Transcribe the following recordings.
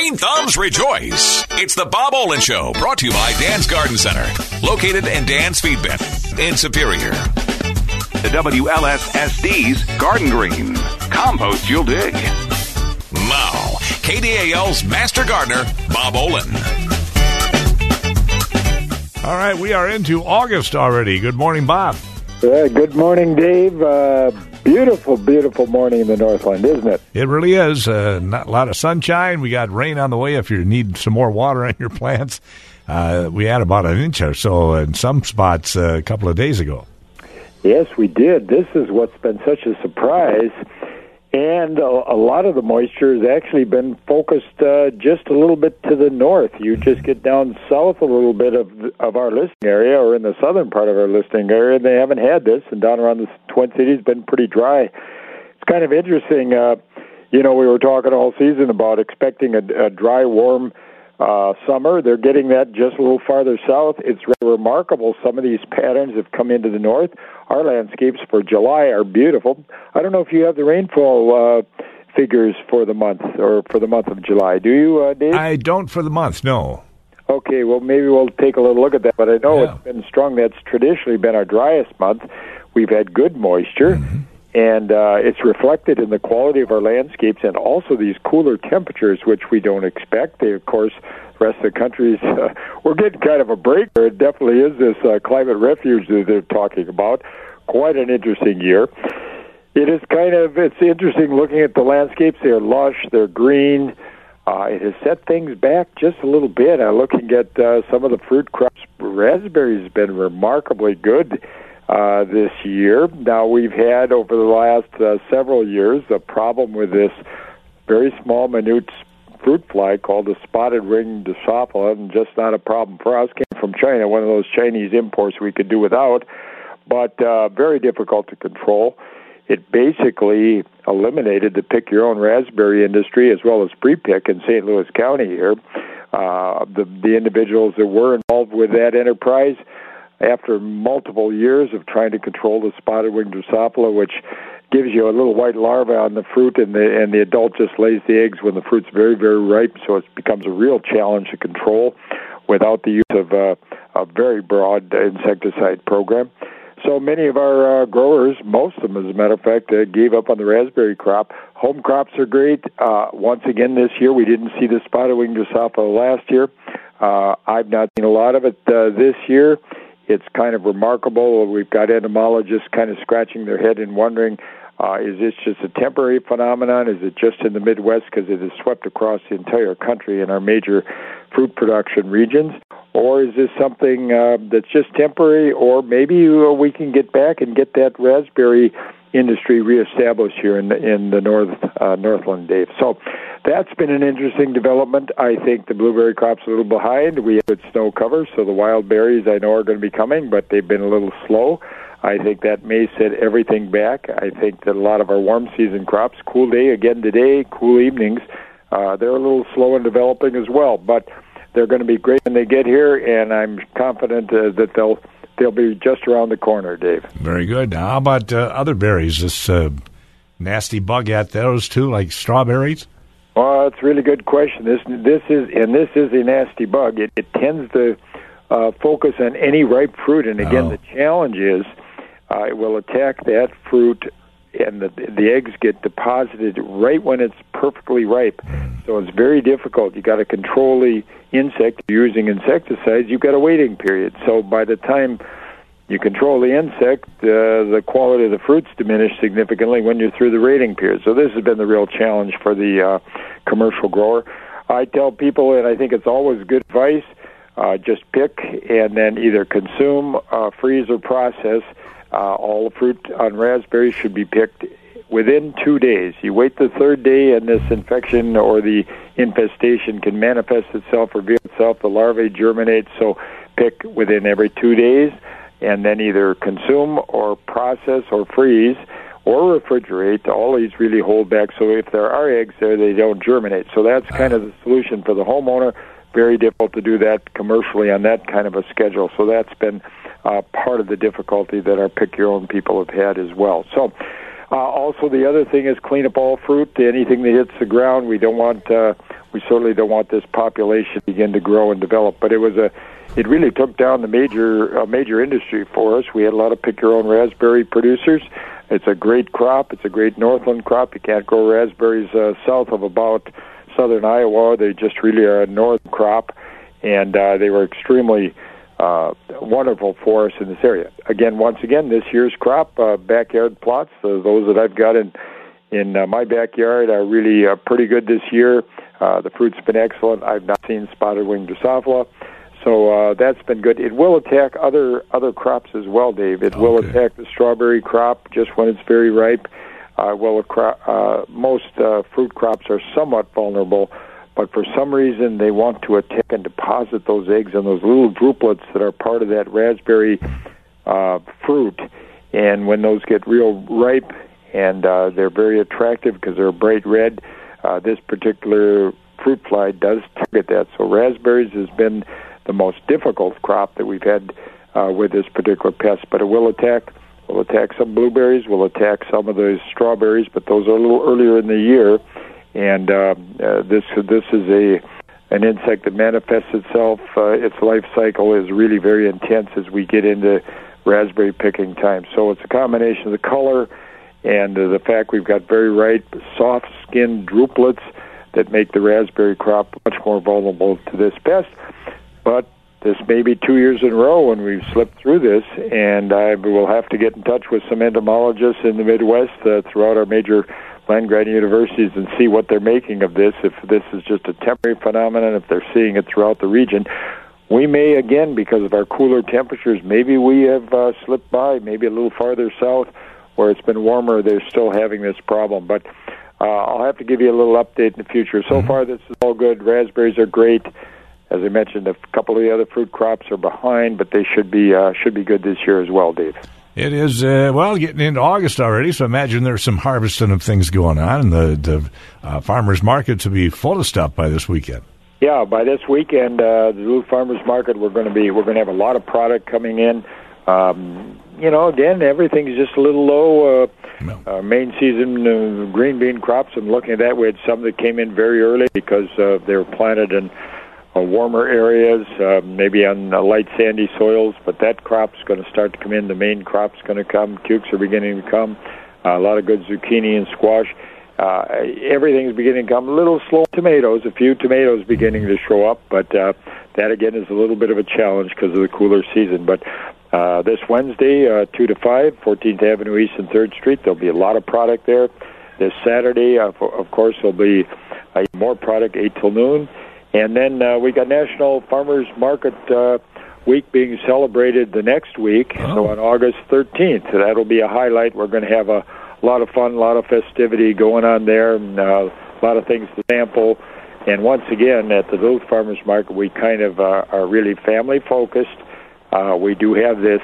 Green thumbs rejoice. It's the Bob Olin Show, brought to you by Dan's Garden Center, located in Dan's Feed Bin in Superior. The WLSSD's Garden Green. Compost you'll dig. Now, KDAL's Master Gardener, Bob Olin. All right, we are into August already. Good morning, Bob. Yeah, good morning, Dave. Uh, beautiful, beautiful morning in the Northland, isn't it? It really is. Uh, not a lot of sunshine. We got rain on the way if you need some more water on your plants. Uh, we had about an inch or so in some spots uh, a couple of days ago. Yes, we did. This is what's been such a surprise. And a, a lot of the moisture has actually been focused uh, just a little bit to the north. You just get down south a little bit of of our listing area, or in the southern part of our listing area, and they haven't had this. And down around the Twin Cities, been pretty dry. It's kind of interesting. Uh, you know, we were talking all season about expecting a, a dry, warm uh, summer. They're getting that just a little farther south. It's remarkable. Some of these patterns have come into the north. Our landscapes for July are beautiful. I don't know if you have the rainfall uh, figures for the month or for the month of July. Do you, uh, Dave? I don't for the month, no. Okay, well, maybe we'll take a little look at that. But I know Yeah. it's been strong. That's traditionally been our driest month. We've had good moisture, and uh, it's reflected in the quality of our landscapes and also these cooler temperatures, which we don't expect. They, of course, the rest of the country's uh, we're getting kind of a break. There, it definitely is this uh, climate refuge that they're talking about. Quite an interesting year. It is kind of it's interesting looking at the landscapes. They're lush, they're green. Uh, it has set things back just a little bit. Uh, looking at uh, some of the fruit crops, raspberries have been remarkably good uh, this year. Now we've had over the last uh, several years a problem with this very small, minute fruit fly called the spotted wing Drosophila, and just not a problem for us. Came from China, one of those Chinese imports we could do without, but uh, very difficult to control. It basically eliminated the pick your own raspberry industry as well as pre pick in St. Louis County here. Uh, the, the individuals that were involved with that enterprise, after multiple years of trying to control the spotted wing Drosophila, which gives you a little white larva on the fruit, and the and the adult just lays the eggs when the fruit's very very ripe. So it becomes a real challenge to control without the use of uh, a very broad insecticide program. So many of our uh, growers, most of them, as a matter of fact, uh, gave up on the raspberry crop. Home crops are great. Uh, once again, this year we didn't see the spotted wing Drosophila last year. Uh, I've not seen a lot of it uh, this year. It's kind of remarkable. We've got entomologists kind of scratching their head and wondering, uh, is this just a temporary phenomenon? Is it just in the Midwest because it has swept across the entire country in our major fruit production regions? Or is this something uh, that's just temporary? Or maybe uh, we can get back and get that raspberry industry reestablished here in the, in the North uh, Northland, Dave. So that's been an interesting development. I think the blueberry crop's a little behind. We have good snow cover, so the wild berries I know are going to be coming, but they've been a little slow. I think that may set everything back. I think that a lot of our warm season crops, cool day again today, cool evenings, uh, they're a little slow in developing as well. But they're going to be great when they get here, and I'm confident uh, that they'll they'll be just around the corner, Dave. Very good. Now, how about uh, other berries? This uh, nasty bug at those too, like strawberries? Well, that's a really good question. This this is and this is a nasty bug. It, it tends to uh, focus on any ripe fruit, and again, Oh. the challenge is uh, it will attack that fruit, and the the eggs get deposited right when it's perfectly ripe. So it's very difficult. You got to control the insect You're using insecticides. You've got a waiting period. So by the time you control the insect, uh, the quality of the fruits diminish significantly when you're through the rating period. So this has been the real challenge for the uh, commercial grower. I tell people, and I think it's always good advice, uh, just pick and then either consume, uh, freeze, or process. Uh, all the fruit on raspberries should be picked within two days. You wait the third day, and this infection or the infestation can manifest itself, reveal itself. The larvae germinate. So pick within every two days and then either consume or process or freeze or refrigerate. All these really hold back. So if there are eggs there, they don't germinate. So that's kind of the solution for the homeowner. Very difficult to do that commercially on that kind of a schedule. So that's been uh, part of the difficulty that our pick your own people have had as well. So. Uh, also, the other thing is clean up all fruit. Anything that hits the ground, we don't want uh, we certainly don't want this population to begin to grow and develop. But it was a, it really took down the major uh, major industry for us. We had a lot of pick your own raspberry producers. It's a great crop. It's a great Northland crop. You can't grow raspberries uh, south of about southern Iowa. They just really are a north crop, and uh, they were extremely uh, wonderful for us in this area. Again, once again, this year's crop, uh, backyard plots, uh, those that I've got in in uh, my backyard are really uh, pretty good this year. Uh, the fruit's been excellent. I've not seen spotted wing Drosophila. So uh, that's been good. It will attack other other crops as well, Dave. It okay. will attack the strawberry crop just when it's very ripe. Uh, well, uh, most uh, fruit crops are somewhat vulnerable, but for some reason they want to attack and deposit those eggs in those little drupelets that are part of that raspberry uh, fruit. And when those get real ripe and uh, they're very attractive because they're bright red, uh, this particular fruit fly does target that. So raspberries has been the most difficult crop that we've had uh, with this particular pest, but it will attack will attack some blueberries, will attack some of those strawberries, but those are a little earlier in the year. And uh, uh, this this is a an insect that manifests itself. Uh, its life cycle is really very intense as we get into raspberry picking time. So it's a combination of the color and uh, the fact we've got very ripe, soft-skinned drupelets that make the raspberry crop much more vulnerable to this pest. But this may be two years in a row when we've slipped through this, and I will have to get in touch with some entomologists in the Midwest uh, throughout our major land grant universities and see what they're making of this. If this is just a temporary phenomenon, if they're seeing it throughout the region, we may again, because of our cooler temperatures, maybe we have uh, slipped by, maybe a little farther south where it's been warmer. They're still having this problem, but. Uh, I'll have to give you a little update in the future. So mm-hmm. far, this is all good. Raspberries are great. As I mentioned, a couple of the other fruit crops are behind, but they should be uh, should be good this year as well, Dave. It is uh, well getting into August already, so imagine there's some harvesting of things going on, and the the uh, farmers market to be full of stuff by this weekend. Yeah, by this weekend, uh, the Duluth Farmers Market, we're going to be we're going to have a lot of product coming in. Um, you know, again, everything's just a little low. Uh, no. uh, main season uh, green bean crops. I'm looking at that. We had some that came in very early because uh, they were planted in uh, warmer areas, uh, maybe on uh, light sandy soils, but that crop's going to start to come in. The main crop's going to come. Cukes are beginning to come. Uh, a lot of good zucchini and squash. Uh, everything's beginning to come. A little slow tomatoes, a few tomatoes beginning to show up, but uh, that again is a little bit of a challenge because of the cooler season. But uh, this Wednesday, uh, 2 to 5, 14th Avenue East and 3rd Street, there'll be a lot of product there. This Saturday, uh, of course, there'll be uh, more product 8 till noon. And then uh, we got National Farmers Market uh, Week being celebrated the next week, oh. so on August 13th. So that'll be a highlight. We're going to have a lot of fun, a lot of festivity going on there, and uh, a lot of things to sample. And once again, at the Duluth Farmers Market, we kind of uh, are really family focused. Uh, we do have this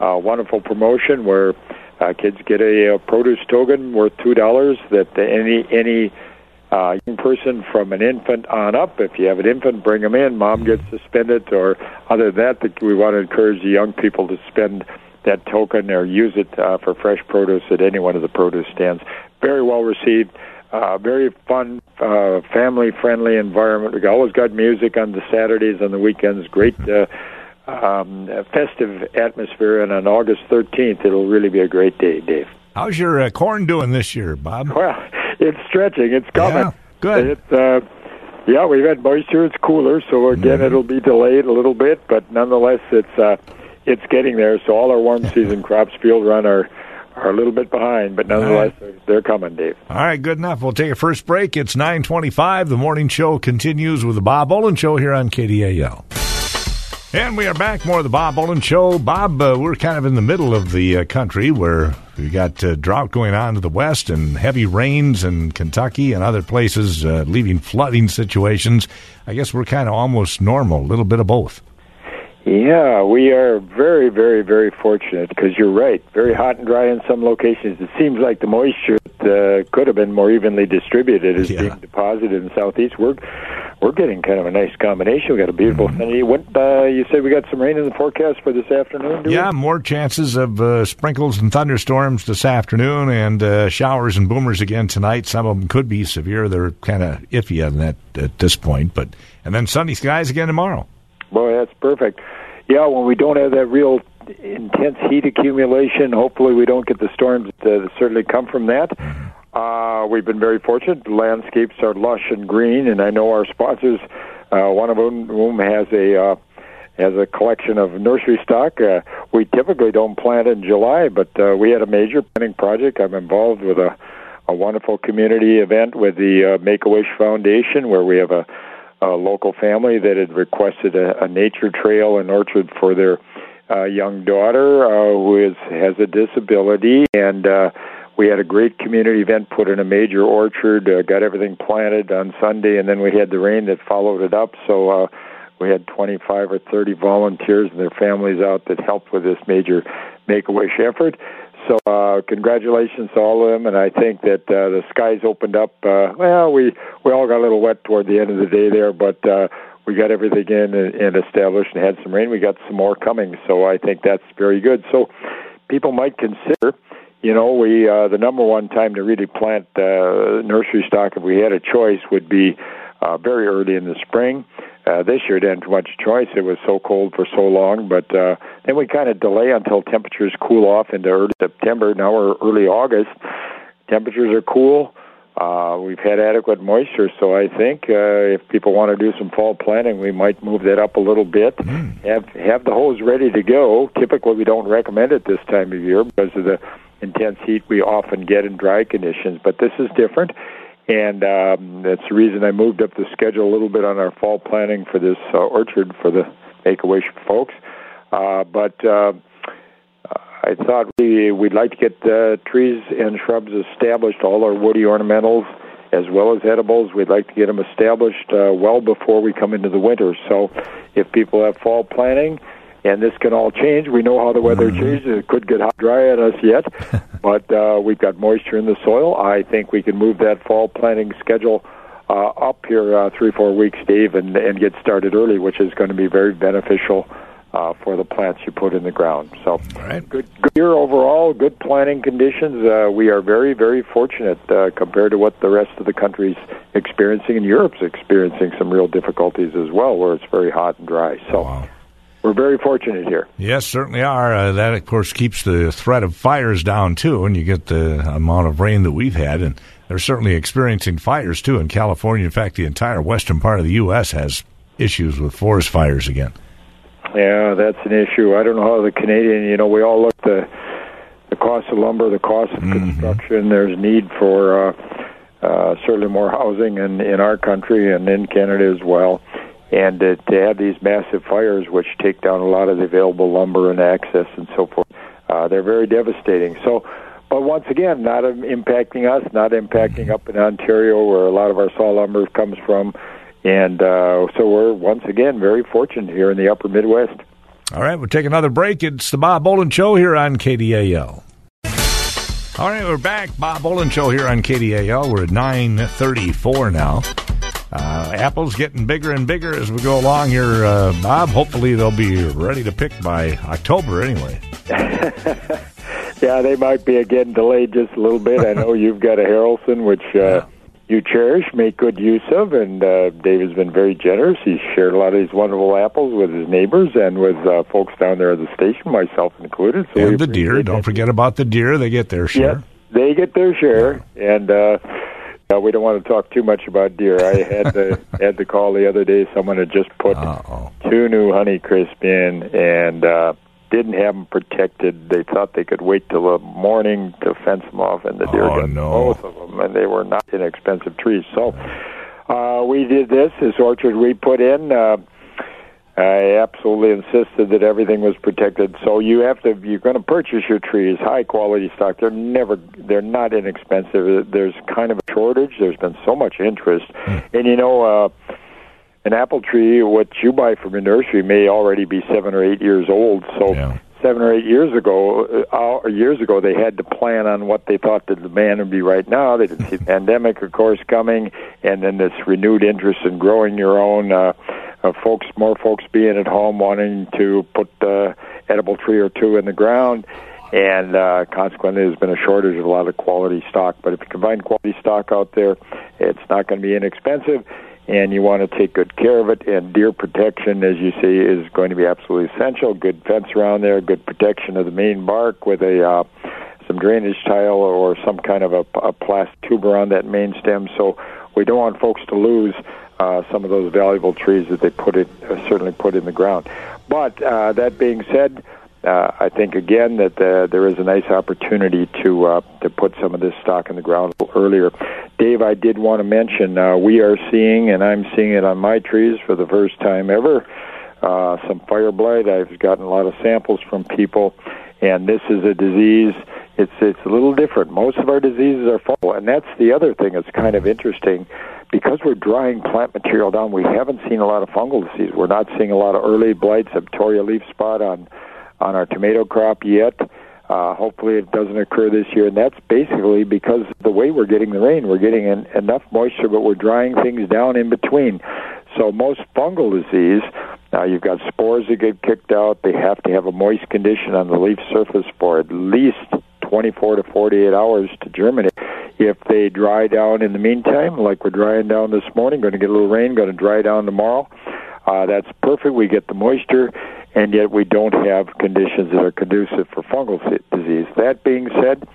uh, wonderful promotion where uh, kids get a, a produce token worth two dollars that any any uh, young person from an infant on up. If you have an infant, bring them in. Mom gets to spend it, or other than that, that we want to encourage the young people to spend that token or use it uh, for fresh produce at any one of the produce stands. Very well received. Uh, very fun, uh, family-friendly environment. We always got music on the Saturdays and the weekends. Great uh, um, festive atmosphere, and on August 13th, it'll really be a great day, Dave. How's your uh, corn doing this year, Bob? Well, it's stretching. It's coming. Yeah, good. It, uh, yeah, we've had moisture. It's cooler, so again, mm-hmm. it'll be delayed a little bit, but nonetheless, it's uh, it's getting there. So all our warm season crops, field run, are are a little bit behind, but nonetheless, right. they're, they're, coming, Dave. All right, good enough. We'll take a first break. It's 925. The morning show continues with the Bob Olin Show here on KDAL. And we are back. More of the Bob Olin Show. Bob, uh, we're kind of in the middle of the uh, country where we got uh, drought going on to the west and heavy rains in Kentucky and other places, uh, leaving flooding situations. I guess we're kind of almost normal, a little bit of both. Yeah, we are very, very, very fortunate because you're right. Very hot and dry in some locations. It seems like the moisture uh, could have been more evenly distributed is Yeah. being deposited in the southeast. We're we're getting kind of a nice combination. We got a beautiful Mm-hmm. sunny. What uh, you said we got some rain in the forecast for this afternoon? Do we? Yeah, more chances of uh, sprinkles and thunderstorms this afternoon, and uh, showers and boomers again tonight. Some of them could be severe. They're kind of iffy on that at this point, but and then sunny skies again tomorrow. Boy, that's perfect. Yeah, when we don't have that real intense heat accumulation, hopefully we don't get the storms that certainly come from that. Uh, we've been very fortunate. The landscapes are lush and green, and I know our sponsors, uh, one of whom, has a uh, has a collection of nursery stock. Uh, we typically don't plant in July, but uh, we had a major planting project. I'm involved with a a wonderful community event with the uh, Make a Wish Foundation, where we have a, a local family that had requested a, a nature trail and orchard for their uh, young daughter uh, who is has a disability, and uh, we had a great community event, put in a major orchard, uh, got everything planted on Sunday, and then we had the rain that followed it up. So uh, we had 25 or 30 volunteers and their families out that helped with this major Make a Wish effort. So uh, congratulations to all of them, and I think that uh, the skies opened up. Uh, well, we we all got a little wet toward the end of the day there, but uh, we got everything in and, and established and had some rain. We got some more coming, so I think that's very good. So people might consider, you know, we uh, the number one time to really plant uh, nursery stock if we had a choice would be uh, very early in the spring. Uh, this year didn't have much choice. It was so cold for so long, but uh, then we kind of delay until temperatures cool off into early September. Now we're early August. Temperatures are cool. Uh, we've had adequate moisture, so I think uh, if people want to do some fall planting, we might move that up a little bit. Have have the hose ready to go. Typically, we don't recommend it this time of year because of the intense heat we often get in dry conditions. But this is different, and um, that's the reason I moved up the schedule a little bit on our fall planting for this uh, orchard for the Make a Wish folks. Uh, but uh, I thought we, we'd like to get uh, trees and shrubs established, all our woody ornamentals as well as edibles. We'd like to get them established uh, well before we come into the winter. So if people have fall planting, and this can all change. We know how the weather changes. It could get hot, dry at us yet, but uh, we've got moisture in the soil. I think we can move that fall planting schedule uh, up here uh, three, four weeks, Dave, and, and get started early, which is going to be very beneficial uh, for the plants you put in the ground. So, right. good, good year overall. Good planting conditions. Uh, we are very, very fortunate uh, compared to what the rest of the country's experiencing, and Europe's experiencing some real difficulties as well, where it's very hot and dry. So, Wow. we're very fortunate here. Yes, certainly are. Uh, that, of course, keeps the threat of fires down, too, and you get the amount of rain that we've had. And they're certainly experiencing fires, too, in California. In fact, the entire western part of the U.S. has issues with forest fires again. Yeah, that's an issue. I don't know how the Canadian. You know, we all look the the cost of lumber, the cost of construction. There's need for uh, uh, certainly more housing in in our country and in Canada as well. And uh, to have these massive fires, which take down a lot of the available lumber and access and so forth, uh, they're very devastating. So. But once again, not impacting us, not impacting up in Ontario, where a lot of our saw lumber comes from, and uh, so we're once again very fortunate here in the Upper Midwest. All right, we'll take another break. It's the Bob Olin Show here on KDAL. All right, we're back. Bob Olin Show here on KDAL. We're at 934 now. Uh, apples getting bigger and bigger as we go along here, uh, Bob. Hopefully they'll be ready to pick by October anyway. Yeah, they might be again delayed just a little bit. I know you've got a Haralson, which uh, you cherish, make good use of, and uh, Dave has been very generous. He's shared a lot of these wonderful apples with his neighbors and with uh, folks down there at the station, myself included. So And the deer. Don't that. forget about the deer. They get their share. Yes, they get their share, and uh, uh, we don't want to talk too much about deer. I had to had to call the other day. Someone had just put Uh-oh. two new Honey Crisp in, and uh, didn't have them protected. They thought they could wait till the morning to fence them off, and the deer Oh, got no. both of them, and they were not inexpensive trees. So uh, we did this. This orchard we put in. Uh, I absolutely insisted that everything was protected. So you have to, you're going to purchase your trees, high quality stock. They're never, they're not inexpensive. There's kind of a shortage. There's been so much interest, and you know, uh, an apple tree, what you buy from a nursery, may already be seven or eight years old. So Yeah. seven or eight years ago, uh, years ago, they had to plan on what they thought the demand would be right now. They didn't see the pandemic, of course, coming, and then this renewed interest in growing your own. Uh, uh, folks, more folks being at home, wanting to put the edible tree or two in the ground, and uh, consequently, there's been a shortage of a lot of quality stock. But if you can find quality stock out there, it's not going to be inexpensive and you want to take good care of it. And deer protection, as you see, is going to be absolutely essential. Good fence around there, good protection of the main bark with a uh, some drainage tile or some kind of a, a plastic tube around that main stem. So we don't want folks to lose uh, some of those valuable trees that they put it uh, certainly put in the ground. But uh, that being said. Uh, I think again that uh, there is a nice opportunity to uh, to put some of this stock in the ground earlier. Dave, I did want to mention uh, we are seeing, and I'm seeing it on my trees for the first time ever, uh, some fire blight. I've gotten a lot of samples from people, and this is a disease. It's it's a little different. Most of our diseases are fungal, and that's the other thing that's kind of interesting. Because we're drying plant material down, we haven't seen a lot of fungal disease. We're not seeing a lot of early blights, septoria leaf spot on on our tomato crop yet. Uh, hopefully, it doesn't occur this year, and that's basically because the way we're getting the rain, we're getting in, enough moisture, but we're drying things down in between. So most fungal disease, uh, you've got spores that get kicked out. They have to have a moist condition on the leaf surface for at least 24 to 48 hours to germinate. If they dry down in the meantime, like we're drying down this morning, going to get a little rain, going to dry down tomorrow. Uh, that's perfect. We get the moisture and yet we don't have conditions that are conducive for fungal disease. That being said,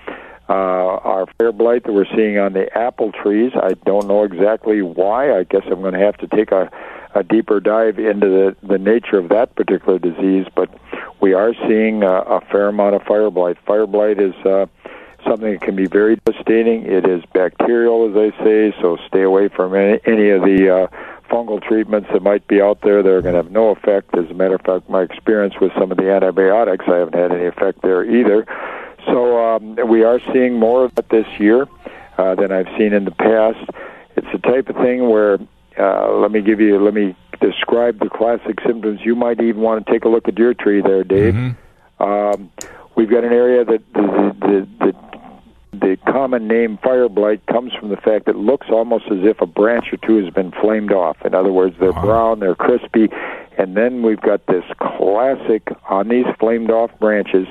uh, our fire blight that we're seeing on the apple trees, I don't know exactly why. I guess I'm going to have to take a, a deeper dive into the, the nature of that particular disease, but we are seeing a, a fair amount of fire blight. Fire blight is uh, something that can be very devastating. It is bacterial, as I say, so stay away from any, any of the uh, fungal treatments that might be out there that are going to have no effect. As a matter of fact, my experience with some of the antibiotics, I haven't had any effect there either. So um, we are seeing more of it this year uh, than I've seen in the past. It's the type of thing where uh, let me give you, let me describe the classic symptoms. You might even want to take a look at your tree there, Dave. Mm-hmm. Um, we've got an area that the, the, the, the common name fire blight comes from the fact that it looks almost as if a branch or two has been flamed off. In other words, they're uh-huh. brown, they're crispy, and then we've got this classic on these flamed off branches.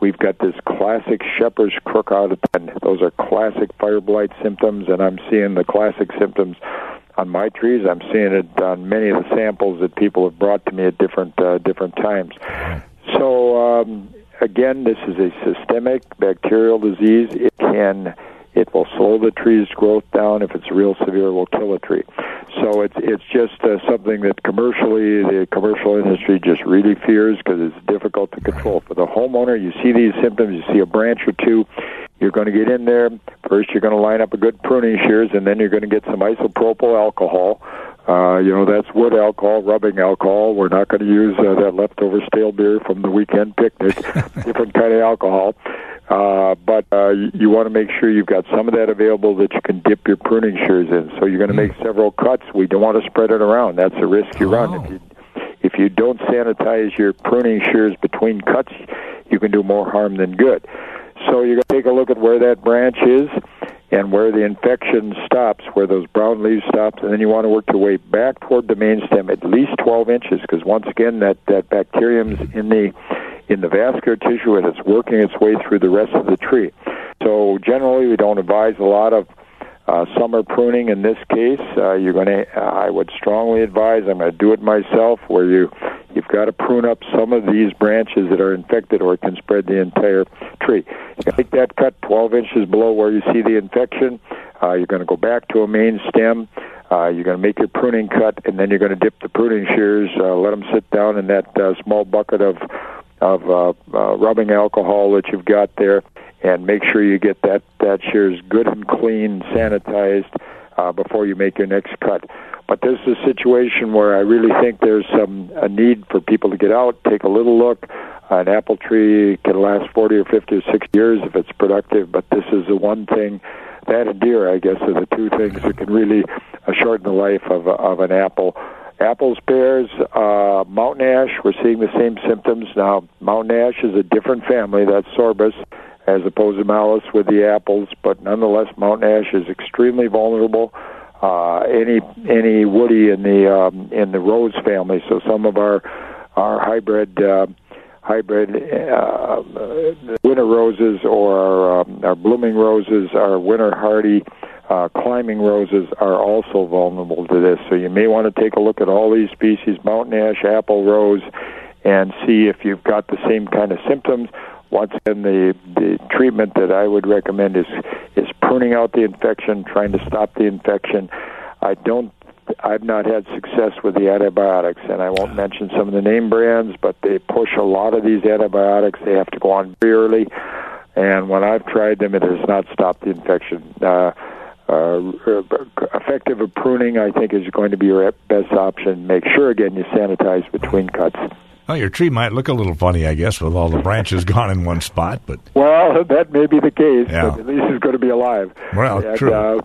We've got this classic shepherd's crook out of ten. Those are classic fire blight symptoms, and I'm seeing the classic symptoms on my trees. I'm seeing it on many of the samples that people have brought to me at different uh, different times. So um, again, this is a systemic bacterial disease. It can it will slow the tree's growth down. If it's real severe, it will kill a tree. So it's it's just uh, something that commercially the commercial industry just really fears because it's difficult to control. For the homeowner, you see these symptoms, you see a branch or two, you're going to get in there. First, you're going to line up a good pruning shears, and then you're going to get some isopropyl alcohol uh, you know, that's wood alcohol, rubbing alcohol. We're not going to use uh, that leftover stale beer from the weekend picnic. Different kind of alcohol. Uh, but uh, you, you want to make sure you've got some of that available that you can dip your pruning shears in. So you're going to make hmm. several cuts. We don't want to spread it around. That's a risk you oh. run. If you if you don't sanitize your pruning shears between cuts, you can do more harm than good. So you're going to take a look at where that branch is and where the infection stops, where those brown leaves stop, and then you want to work your way back toward the main stem at least 12 inches, because once again, that that bacterium's in the in the vascular tissue and it's working its way through the rest of the tree. So generally, we don't advise a lot of uh, summer pruning in this case. Uh, you're going to, uh, I would strongly advise. I'm going to do it myself, where you you've got to prune up some of these branches that are infected, or it can spread the entire tree. You make that cut 12 inches below where you see the infection. Uh, you're going to go back to a main stem. Uh, you're going to make your pruning cut, and then you're going to dip the pruning shears. Uh, let them sit down in that uh, small bucket of of uh, uh, rubbing alcohol that you've got there and make sure you get that that shears good and clean, sanitized uh, before you make your next cut. But this is a situation where I really think there's some a need for people to get out, take a little look. An apple tree can last 40 or 50 or 60 years if it's productive, but this is the one thing that and deer, I guess, are the two things that can really uh, shorten the life of of an apple apples, pears, uh, mountain ash. We're seeing the same symptoms now. Mountain ash is a different family. That's sorbus, as opposed to malus with the apples. But nonetheless, mountain ash is extremely vulnerable. Uh, any any woody in the um, in the rose family. So some of our our hybrid. Uh, hybrid uh, winter roses or our, um, our blooming roses, our winter hardy uh, climbing roses are also vulnerable to this. So you may want to take a look at all these species, mountain ash, apple rose, and see if you've got the same kind of symptoms. Once again, the, the treatment that I would recommend is is pruning out the infection, trying to stop the infection. I don't I've not had success with the antibiotics, and I won't mention some of the name brands, but they push a lot of these antibiotics. They have to go on very early, and when I've tried them, it has not stopped the infection. Uh, uh, effective pruning, I think, is going to be your best option. Make sure again you sanitize between cuts. Well, your tree might look a little funny, I guess, with all the branches gone in one spot. But well, that may be the case. Yeah. But at least it's going to be alive. Well, and, true. Uh,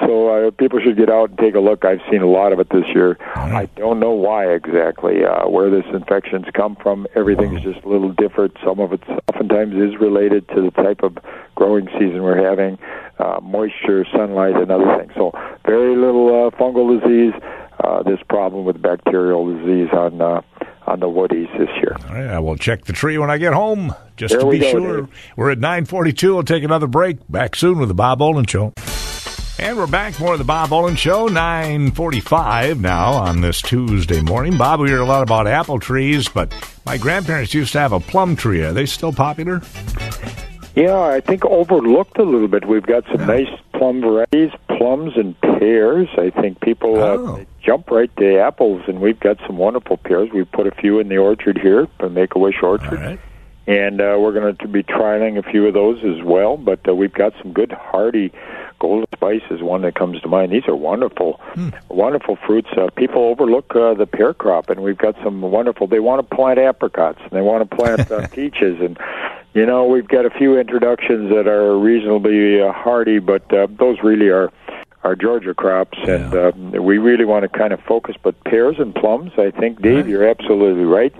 so uh, people should get out and take a look. I've seen a lot of it this year. Right. I don't know why exactly uh, where this infections come from. Everything's just a little different. Some of it oftentimes is related to the type of growing season we're having, uh, moisture, sunlight, and other things. So very little uh, fungal disease. Uh, this problem with bacterial disease on uh, on the woodies this year. All right, I will check the tree when I get home, just There to be go, sure. Dave. We're at 942. We'll take another break. Back soon with the Bob Olin Show. And we're back more of the Bob Olin Show, 945 now on this Tuesday morning. Bob, we hear a lot about apple trees, but my grandparents used to have a plum tree. Are they still popular? Yeah, I think overlooked a little bit. We've got some nice plum varieties, plums and pears. I think people Oh. uh, jump right to apples, and we've got some wonderful pears. We've put a few in the orchard here, the Make a Wish Orchard, right. and uh, we're going to be trialing a few of those as well. But uh, we've got some good hardy. Golden spice is one that comes to mind. These are wonderful, wonderful fruits. Uh, people overlook uh, the pear crop, and we've got some wonderful. They want to plant apricots, and they want to plant uh, peaches, and you know we've got a few introductions that are reasonably uh, hardy, but uh, those really are are Georgia crops, and uh, we really want to kind of focus. But pears and plums, I think, Dave, Right. you're absolutely right.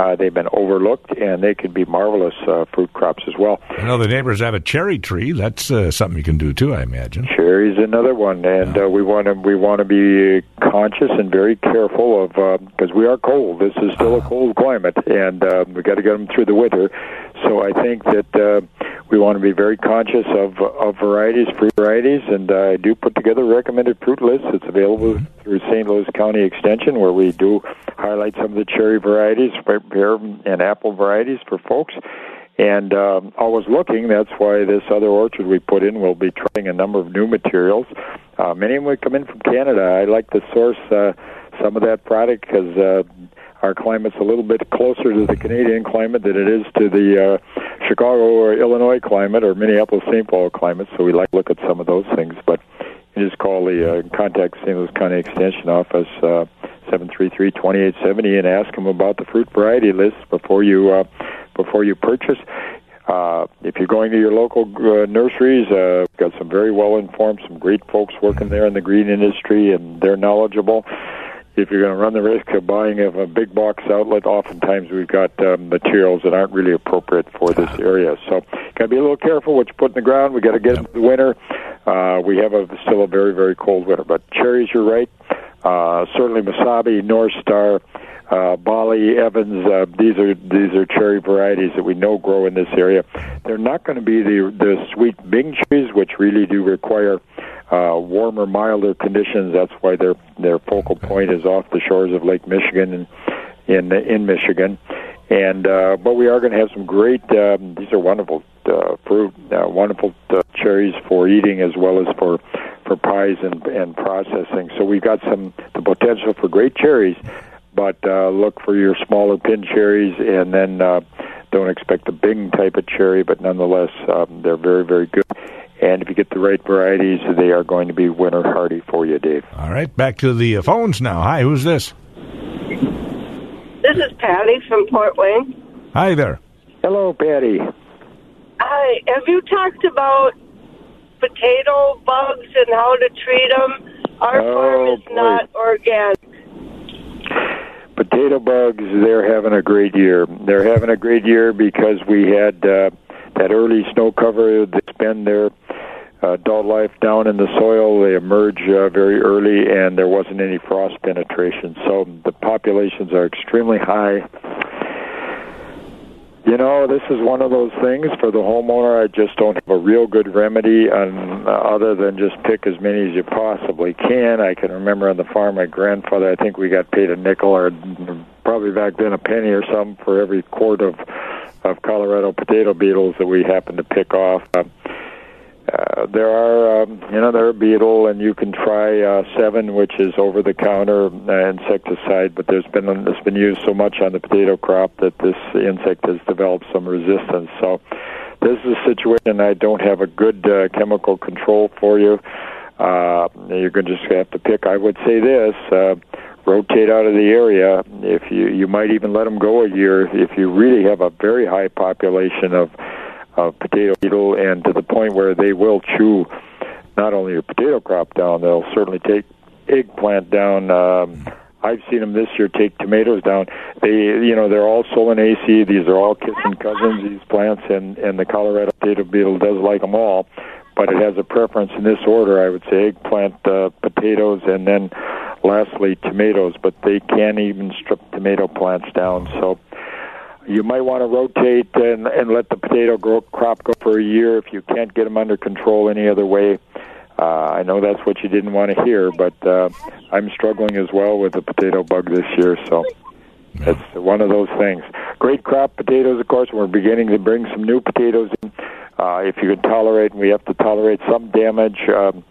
Uh, they've been overlooked, and they could be marvelous uh, fruit crops as well. I know the neighbors have a cherry tree. That's uh, something you can do too, I imagine. Cherry's another one, and uh, we want to we want to be conscious and very careful of because we are cold. This is still a cold climate, and uh, we got to get them through the winter. So I think that uh, we want to be very conscious of of varieties, fruit varieties, and uh, I do put together a recommended fruit list. It's available through St. Louis County Extension, where we do highlight some of the cherry varieties, pear and apple varieties for folks. And um, always looking. That's why this other orchard we put in will be trying a number of new materials. Uh, many of them would come in from Canada. I like to source uh, some of that product because uh, our climate's a little bit closer to the Canadian climate than it is to the uh, Chicago or Illinois climate or Minneapolis St. Paul climate. So we like to look at some of those things. But you just call the uh, contact St. Louis County Extension Office. Uh, 733-2870 and ask them about the fruit variety list before you uh, before you purchase. Uh, if you're going to your local uh, nurseries, uh, got some very well informed, some great folks working there in the green industry, and they're knowledgeable. If you're going to run the risk of buying of a big box outlet, oftentimes we've got um, materials that aren't really appropriate for this area. So, got to be a little careful what you put in the ground. We got to get into the winter. Uh, we have a still a very very cold winter, but cherries, you're right. Uh, certainly, Masabi, North Star, uh, Bali, Evans. Uh, these are these are cherry varieties that we know grow in this area. They're not going to be the the sweet Bing cherries, which really do require uh, warmer, milder conditions. That's why their their focal point is off the shores of Lake Michigan and in in Michigan. And uh, but we are going to have some great. Um, these are wonderful uh, fruit, uh, wonderful uh, cherries for eating as well as for for pies and and processing. So we've got some the potential for great cherries, but uh, look for your smaller pin cherries, and then uh, don't expect the Bing type of cherry, but nonetheless um, they're very very good. And if you get the right varieties, they are going to be winter hardy for you, Dave. All right, back to the uh, phones now. Hi, who's this? This is Patty from Port Wing. Hi there. Hello, Patty. Hi, have you talked about potato bugs and how to treat them? Our Oh, farm is boy. not organic. potato bugs, they're having a great year. They're having a great year because we had uh, that early snow cover. that's been uh, adult life down in the soil. They emerge uh, very early, and there wasn't any frost penetration. So the populations are extremely high. You know, this is one of those things for the homeowner. I just don't have a real good remedy on uh, other than just pick as many as you possibly can. I can remember on the farm, my grandfather. I think we got paid a nickel or probably back then a penny or something for every quart of of Colorado potato beetles that we happened to pick off. Uh, uh, there are, um, you know, there are beetle, and you can try uh, Sevin, which is over-the-counter uh, insecticide. But there's been it's been used so much on the potato crop that this insect has developed some resistance. So this is a situation I don't have a good uh, chemical control for you. Uh, you're going to just have to pick. I would say this. Uh, rotate out of the area if you you might even let them go a year if you really have a very high population of of potato beetle, and to the point where they will chew not only your potato crop down, they'll certainly take eggplant down. Um, I've seen them this year take tomatoes down. They, you know, they're all Solanaceae. These are all kissing cousins. These plants, and and the Colorado potato beetle does like them all, but it has a preference in this order. I would say eggplant, uh, potatoes, and then lastly tomatoes. But they can even strip tomato plants down. So you might want to rotate and, and let the potato grow, crop go for a year if you can't get them under control any other way. Uh, I know that's what you didn't want to hear, but uh, I'm struggling as well with the potato bug this year, so it's one of those things. Great crop potatoes, of course. We're beginning to bring some new potatoes in. Uh, if you can tolerate, and we have to tolerate some damage. Um,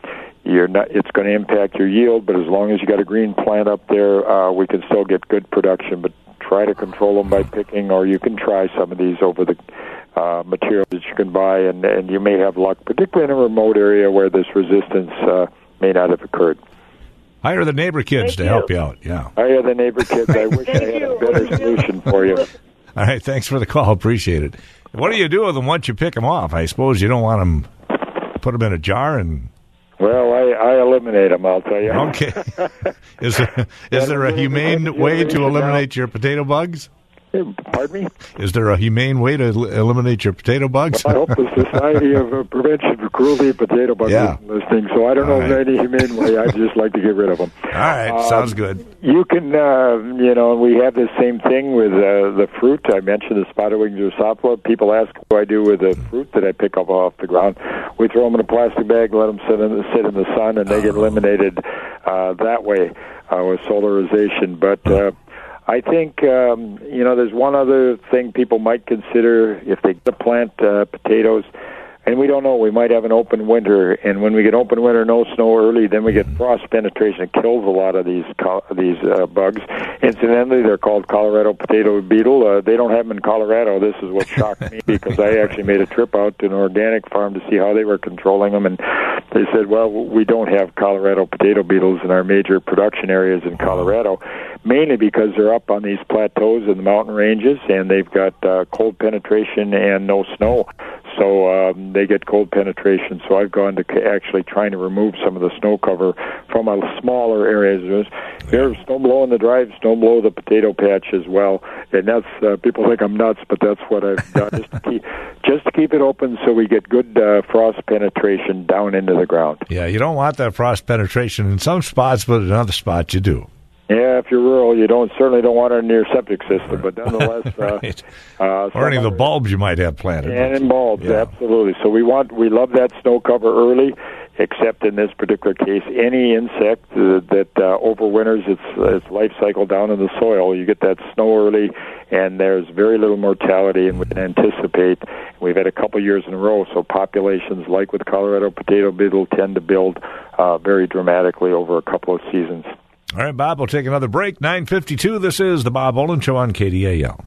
you're not, it's going to impact your yield, but as long as you got a green plant up there, uh, we can still get good production. But try to control them by picking, or you can try some of these over the uh, materials that you can buy, and, and you may have luck, particularly in a remote area where this resistance uh, may not have occurred. Hire the neighbor kids Thank to you. help you out. Yeah. Hire the neighbor kids. I wish I Thank had a better solution for you. All right. Thanks for the call. Appreciate it. What do you do with them once you pick them off? I suppose you don't want them. Put them in a jar and Well, I, I eliminate them. I'll tell you. okay. is there, is there a humane way to eliminate your potato bugs? Pardon me. Is there a humane way to eliminate your potato bugs? I hope the Society of uh, Prevention for Cruelty of Potato Bugs Yeah. listening, so I don't know All of right. any humane way. I'd just like to get rid of them. All right. Um, Sounds good. You can, uh, you know, we have the same thing with uh, the fruit. I mentioned the spotted wing drosophila. People ask what I do with the fruit that I pick up off the ground. We throw them in a plastic bag, let them sit in the, sit in the sun, and they get eliminated uh, that way uh, with solarization. But uh, I think, um, you know, there's one other thing people might consider if they plant uh, potatoes and we don't know. We might have an open winter, and when we get open winter, no snow early, then we get frost penetration. It kills a lot of these these uh, bugs. Incidentally, they're called Colorado potato beetle. Uh, they don't have them in Colorado. This is what shocked me because I actually made a trip out to an organic farm to see how they were controlling them, and they said, "Well, we don't have Colorado potato beetles in our major production areas in Colorado." Mainly because they're up on these plateaus in the mountain ranges, and they've got uh, cold penetration and no snow so um, they get cold penetration. So I've gone to actually trying to remove some of the snow cover from a smaller areas. There's snow blow in the drive, snow blow the potato patch as well, and that's uh, people think I'm nuts, but that's what I've done just to keep just to keep it open so we get good uh, frost penetration down into the ground. Yeah, you don't want that frost penetration in some spots, but in other spots you do. Yeah, if you're rural, you don't certainly don't want it in your septic system, but nonetheless, uh, Right. uh, Or any of the bulbs you might have planted. And in bulbs, Yeah. absolutely. So we want we love that snow cover early, except in this particular case, any insect uh, that uh, overwinters its its life cycle down in the soil, you get that snow early, and there's very little mortality, and we can anticipate. We've had a couple years in a row, so populations like with Colorado potato beetle tend to build uh, very dramatically over a couple of seasons. All right, Bob, we'll take another break. 952. This is the Bob Olin Show on KDAL.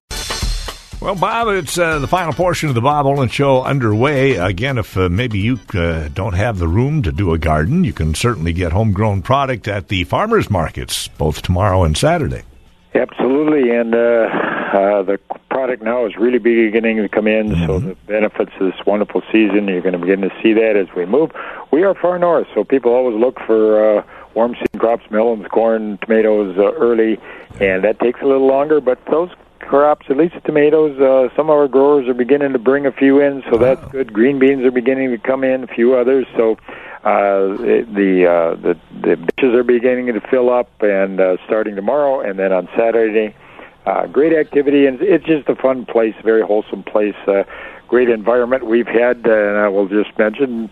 Well, Bob, it's uh, the final portion of the Bob Olin Show underway. Again, if uh, maybe you uh, don't have the room to do a garden, you can certainly get homegrown product at the farmers markets, both tomorrow and Saturday. Absolutely, and uh, uh, the product now is really beginning to come in. So the benefits of this wonderful season, you're going to begin to see that as we move. We are far north, so people always look for uh, warm season crops, melons, corn, tomatoes uh, early, and that takes a little longer. But those crops, at least tomatoes, uh, some of our growers are beginning to bring a few in, so that's good. Green beans are beginning to come in, a few others. So uh, the uh, the the benches are beginning to fill up, and uh, starting tomorrow, and then on Saturday. Uh, great activity, and it's just a fun place, very wholesome place. Uh, great environment we've had, uh, and I will just mention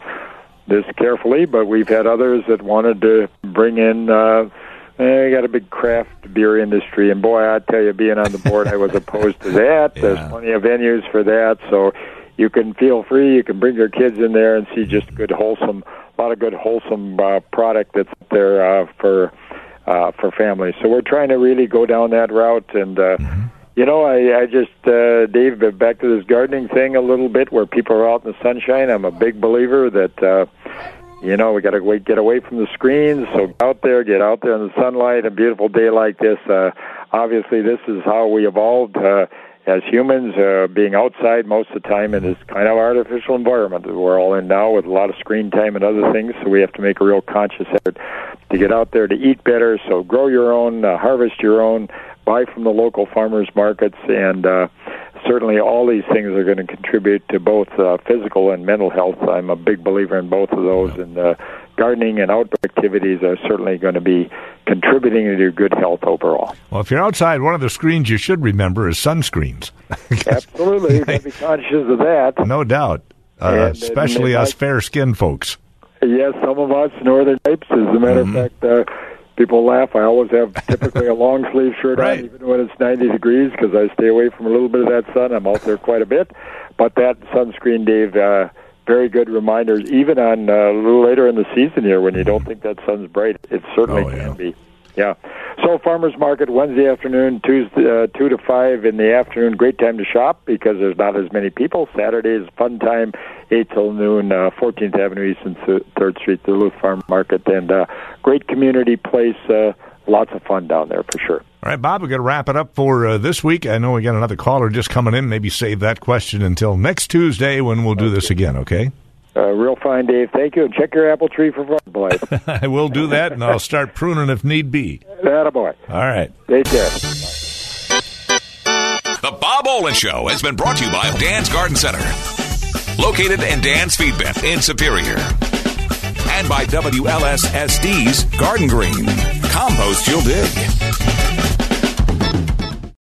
this carefully, but we've had others that wanted to bring in. Uh, I got a big craft beer industry, and boy, I tell you, being on the board, I was opposed to that. Yeah. There's plenty of venues for that, so you can feel free. You can bring your kids in there and see just good, wholesome, a lot of good, wholesome uh, product that's there uh, for uh, for families. So we're trying to really go down that route, and uh, you know, I, I just uh, Dave, back to this gardening thing a little bit, where people are out in the sunshine. I'm a big believer that. Uh, you know, we got to get away from the screens. So out there, get out there in the sunlight. A beautiful day like this. Uh, obviously, this is how we evolved uh, as humans, uh, being outside most of the time in this kind of artificial environment that we're all in now, with a lot of screen time and other things. So we have to make a real conscious effort to get out there to eat better. So grow your own, uh, harvest your own, buy from the local farmers markets, and uh, certainly all these things are going to contribute to both uh, physical and mental health. I'm a big believer in both of those, and uh, gardening and outdoor activities are certainly going to be contributing to your good health overall. Well, if you're outside, one of the screens you should remember is sunscreens. Absolutely, you got to be conscious of that. no doubt. Uh, And, uh, especially us fair skinned folks. Yes, some of us northern types. As a matter Mm-hmm. of fact, uh, people laugh. I always have typically a long sleeve shirt Right. on, even when it's 90 degrees, because I stay away from a little bit of that sun. I'm out there quite a bit. But that sunscreen, Dave, uh, very good reminders. Even on uh, a little later in the season here, when you don't think that sun's bright, it certainly Oh, yeah. can be. Yeah. So farmers market Wednesday afternoon, Tuesday uh, two to five in the afternoon. Great time to shop because there's not as many people. Saturday is fun time, eight till noon. uh, Fourteenth Avenue East and Third Street, the Duluth Farm Market, and uh, great community place. Uh, lots of fun down there for sure. All right, Bob, we're going to wrap it up for uh, this week. I know we got another caller just coming in. Maybe save that question until next Tuesday when we'll do this again, okay? Uh, real fine, Dave. Thank you, and check your apple tree for butterflies. I will do that, and I'll start pruning if need be. Attaboy. All right. Take care. The Bob Olin Show has been brought to you by Dan's Garden Center, located in Dan's Feed Bin in Superior, and by WLSSD's Garden Green. Compost you'll dig.